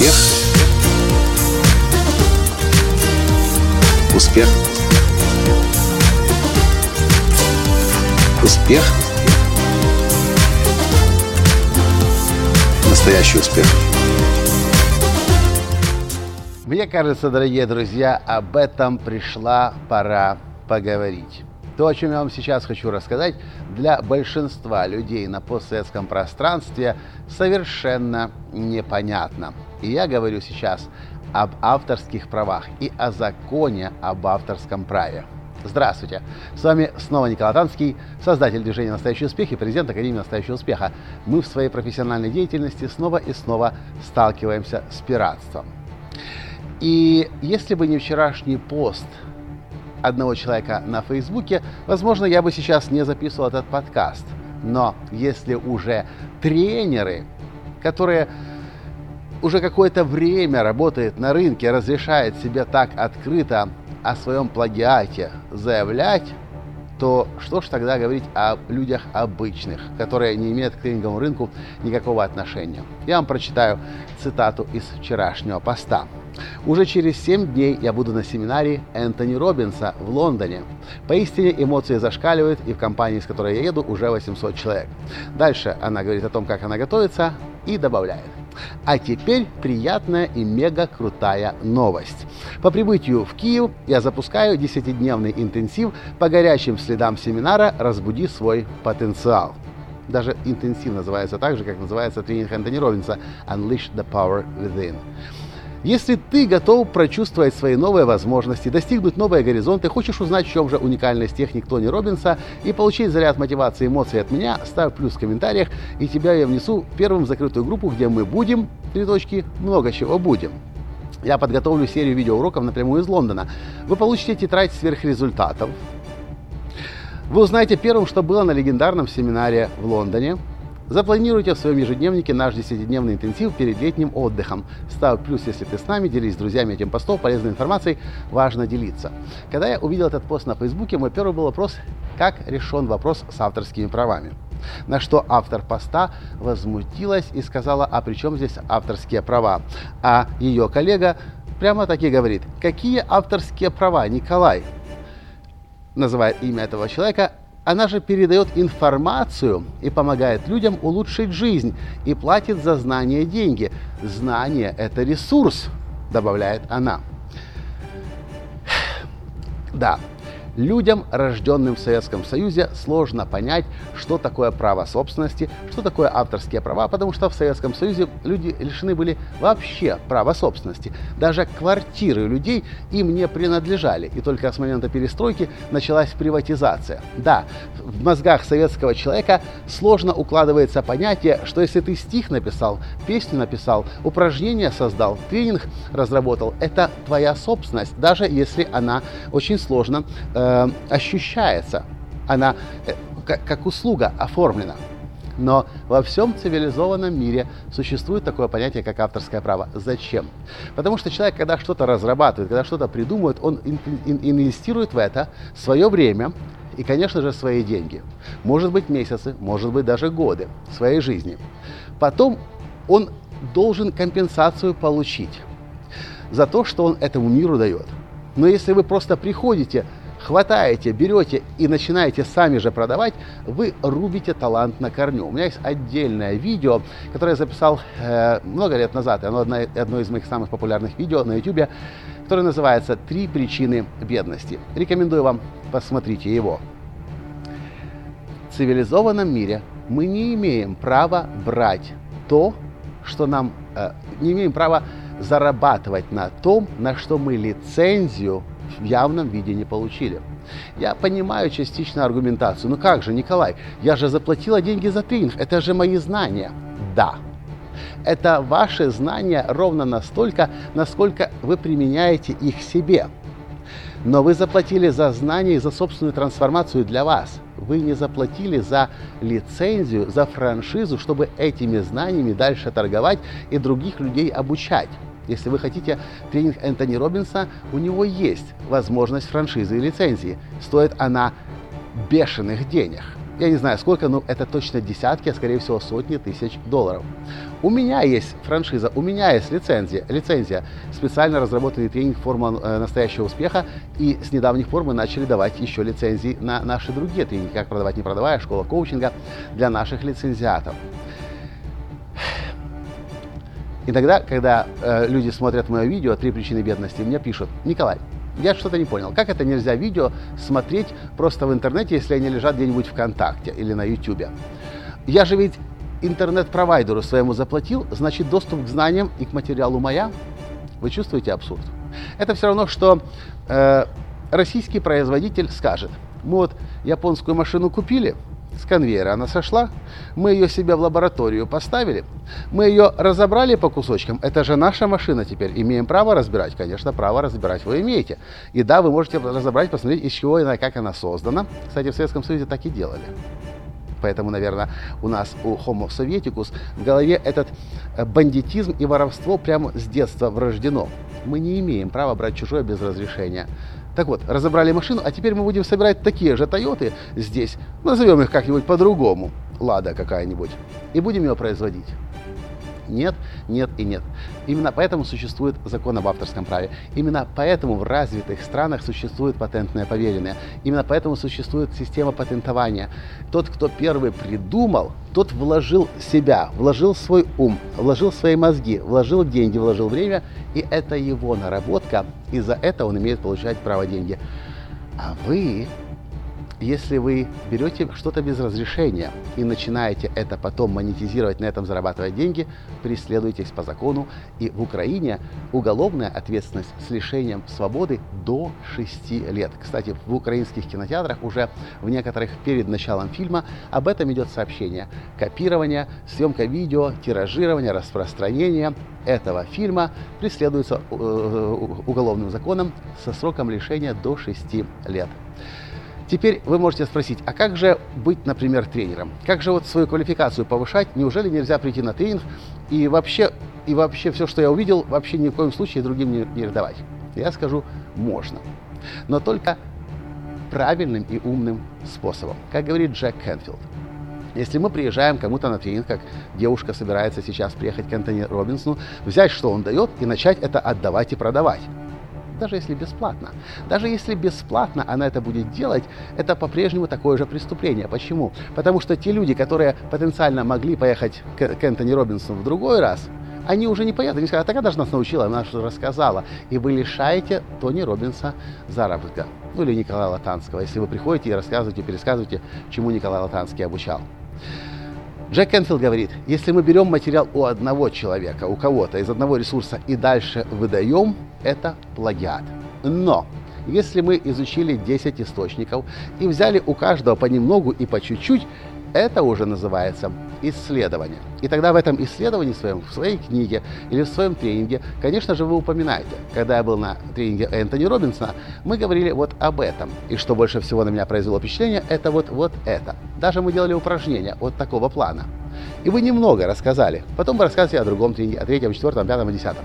Успех. Успех. Успех. Настоящий успех. Мне кажется, дорогие друзья, об этом пришла пора поговорить. То, о чем я вам сейчас хочу рассказать, для большинства людей на постсоветском пространстве совершенно непонятно. И я говорю сейчас об авторских правах и о законе об авторском праве. Здравствуйте! С вами снова Николай Танский, создатель движения «Настоящий успех» и президент Академии «Настоящего успеха». Мы в своей профессиональной деятельности снова и снова сталкиваемся с пиратством. И если бы не вчерашний пост одного человека на Фейсбуке, возможно, я бы сейчас не записывал этот подкаст. Но если уже тренеры, которые уже какое-то время работают на рынке, разрешают себе так открыто о своем плагиате заявлять, то что ж тогда говорить о людях обычных, которые не имеют к тренинговому рынку никакого отношения? Я вам прочитаю цитату из вчерашнего поста. Уже через 7 дней я буду на семинаре Энтони Робинса в Лондоне. Поистине эмоции зашкаливают, и в компании, с которой я еду, уже 800 человек. Дальше она говорит о том, как она готовится, и добавляет. А теперь приятная и мега крутая новость. По прибытию в Киев я запускаю 10-дневный интенсив по горячим следам семинара «Разбуди свой потенциал». Даже интенсив называется так же, как называется тренинг Антони Робинса «Unleash the Power Within». Если ты готов прочувствовать свои новые возможности, достигнуть новые горизонты, хочешь узнать, в чем же уникальность техник Тони Робинса и получить заряд мотивации и эмоций от меня, ставь плюс в комментариях, и тебя я внесу первым в закрытую группу, где мы будем, три точки, много чего будем. Я подготовлю серию видеоуроков напрямую из Лондона. Вы получите тетрадь сверхрезультатов. Вы узнаете первым, что было на легендарном семинаре в Лондоне – Запланируйте в своем ежедневнике наш 10-дневный интенсив перед летним отдыхом. Ставь плюс, если ты с нами, делись с друзьями этим постом, полезной информацией, важно делиться. Когда я увидел этот пост на Фейсбуке, мой первый был вопрос, как решен вопрос с авторскими правами. На что автор поста возмутилась и сказала, а при чем здесь авторские права? А ее коллега прямо таки говорит, какие авторские права, Николай? Называет имя этого человека, она же передает информацию и помогает людям улучшить жизнь и платит за знания деньги. Знание – это ресурс, добавляет она. Да, Людям, рожденным в Советском Союзе, сложно понять, что такое право собственности, что такое авторские права, потому что в Советском Союзе люди лишены были вообще права собственности. Даже квартиры людей им не принадлежали. И только с момента перестройки началась приватизация. Да, в мозгах советского человека сложно укладывается понятие, что если ты стих написал, песню написал, упражнение создал, тренинг разработал, это твоя собственность, даже если она очень сложно э, ощущается, она э, как, как услуга оформлена. Но во всем цивилизованном мире существует такое понятие, как авторское право. Зачем? Потому что человек, когда что-то разрабатывает, когда что-то придумывает, он инвестирует в это свое время и, конечно же, свои деньги. Может быть, месяцы, может быть, даже годы своей жизни. Потом он должен компенсацию получить за то, что он этому миру дает. Но если вы просто приходите хватаете, берете и начинаете сами же продавать, вы рубите талант на корню. У меня есть отдельное видео, которое я записал э, много лет назад, и оно одно, одно из моих самых популярных видео на YouTube, которое называется «Три причины бедности». Рекомендую вам, посмотрите его. В цивилизованном мире мы не имеем права брать то, что нам... Э, не имеем права зарабатывать на том, на что мы лицензию в явном виде не получили. Я понимаю частично аргументацию. Ну как же, Николай, я же заплатила деньги за тренинг, это же мои знания. Да, это ваши знания ровно настолько, насколько вы применяете их себе. Но вы заплатили за знания и за собственную трансформацию для вас. Вы не заплатили за лицензию, за франшизу, чтобы этими знаниями дальше торговать и других людей обучать. Если вы хотите тренинг Энтони Робинса, у него есть возможность франшизы и лицензии. Стоит она бешеных денег. я не знаю сколько, но это точно десятки, а скорее всего сотни тысяч долларов. У меня есть франшиза, у меня есть лицензия, лицензия специально разработанный тренинг «Формула э, настоящего успеха», и с недавних пор мы начали давать еще лицензии на наши другие тренинги, как продавать не продавая, школа коучинга для наших лицензиатов. Иногда, когда э, люди смотрят мое видео «Три причины бедности», мне пишут, Николай, я что-то не понял. Как это нельзя видео смотреть просто в интернете, если они лежат где-нибудь ВКонтакте или на Ютубе? Я же ведь интернет-провайдеру своему заплатил, значит доступ к знаниям и к материалу моя. Вы чувствуете абсурд? Это все равно, что э, российский производитель скажет, мы вот японскую машину купили, с конвейера она сошла, мы ее себе в лабораторию поставили, мы ее разобрали по кусочкам, это же наша машина теперь, имеем право разбирать, конечно, право разбирать вы имеете. И да, вы можете разобрать, посмотреть, из чего и как она создана. Кстати, в Советском Союзе так и делали. Поэтому, наверное, у нас у Homo Sovieticus в голове этот э, бандитизм и воровство прямо с детства врождено. Мы не имеем права брать чужое без разрешения. Так вот, разобрали машину, а теперь мы будем собирать такие же Тойоты здесь, назовем их как-нибудь по-другому, Лада какая-нибудь, и будем ее производить. Нет, нет и нет. Именно поэтому существует закон об авторском праве. Именно поэтому в развитых странах существует патентное поверенное. Именно поэтому существует система патентования. Тот, кто первый придумал, тот вложил себя, вложил свой ум, вложил свои мозги, вложил деньги, вложил время, и это его наработка, и за это он имеет получать право деньги. А вы если вы берете что-то без разрешения и начинаете это потом монетизировать, на этом зарабатывать деньги, преследуйтесь по закону. И в Украине уголовная ответственность с лишением свободы до 6 лет. Кстати, в украинских кинотеатрах уже в некоторых перед началом фильма об этом идет сообщение. Копирование, съемка видео, тиражирование, распространение этого фильма преследуется э, уголовным законом со сроком лишения до 6 лет. Теперь вы можете спросить, а как же быть, например, тренером? Как же вот свою квалификацию повышать? Неужели нельзя прийти на тренинг и вообще, и вообще все, что я увидел, вообще ни в коем случае другим не, не давать? Я скажу, можно. Но только правильным и умным способом. Как говорит Джек Кенфилд. Если мы приезжаем кому-то на тренинг, как девушка собирается сейчас приехать к Антони Робинсону, взять, что он дает, и начать это отдавать и продавать даже если бесплатно. Даже если бесплатно она это будет делать, это по-прежнему такое же преступление. Почему? Потому что те люди, которые потенциально могли поехать к, к Энтони Робинсону в другой раз, они уже не поедут. Они скажут, а такая даже нас научила, она что рассказала. И вы лишаете Тони Робинса заработка. Ну или Николая Латанского, если вы приходите и рассказываете, пересказываете, чему Николай Латанский обучал. Джек Кенфилд говорит, если мы берем материал у одного человека, у кого-то из одного ресурса и дальше выдаем, это плагиат. Но если мы изучили 10 источников и взяли у каждого понемногу и по чуть-чуть, это уже называется исследование. И тогда в этом исследовании своем, в своей книге или в своем тренинге, конечно же, вы упоминаете. Когда я был на тренинге Энтони Робинсона, мы говорили вот об этом. И что больше всего на меня произвело впечатление, это вот, вот это. Даже мы делали упражнения вот такого плана. И вы немного рассказали. Потом вы рассказываете о другом тренинге, о третьем, четвертом, пятом и десятом.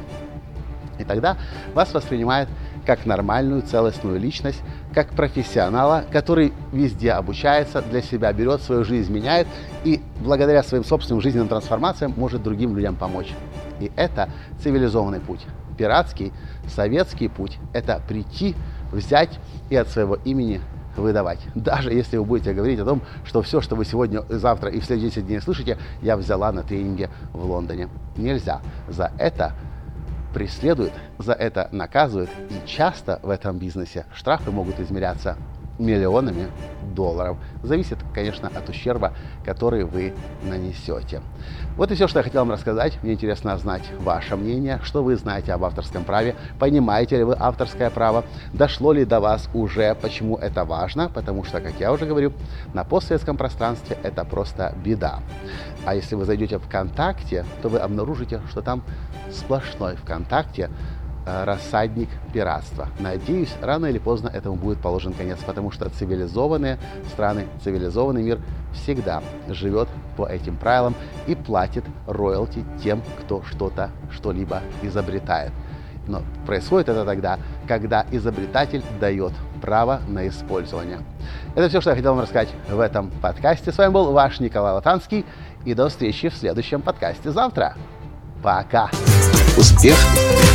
И тогда вас воспринимают как нормальную целостную личность, как профессионала, который везде обучается, для себя берет, свою жизнь меняет и благодаря своим собственным жизненным трансформациям может другим людям помочь. И это цивилизованный путь. Пиратский, советский путь – это прийти, взять и от своего имени выдавать. Даже если вы будете говорить о том, что все, что вы сегодня, завтра и в следующие 10 дней слышите, я взяла на тренинге в Лондоне. Нельзя. За это преследуют, за это наказывают. И часто в этом бизнесе штрафы могут измеряться миллионами долларов. Зависит, конечно, от ущерба, который вы нанесете. Вот и все, что я хотел вам рассказать. Мне интересно знать ваше мнение, что вы знаете об авторском праве, понимаете ли вы авторское право, дошло ли до вас уже, почему это важно, потому что, как я уже говорю, на постсоветском пространстве это просто беда. А если вы зайдете в ВКонтакте, то вы обнаружите, что там сплошной ВКонтакте рассадник пиратства. Надеюсь, рано или поздно этому будет положен конец, потому что цивилизованные страны, цивилизованный мир всегда живет по этим правилам и платит роялти тем, кто что-то, что-либо изобретает. Но происходит это тогда, когда изобретатель дает право на использование. Это все, что я хотел вам рассказать в этом подкасте. С вами был ваш Николай Латанский. И до встречи в следующем подкасте завтра. Пока. Успех. Успех.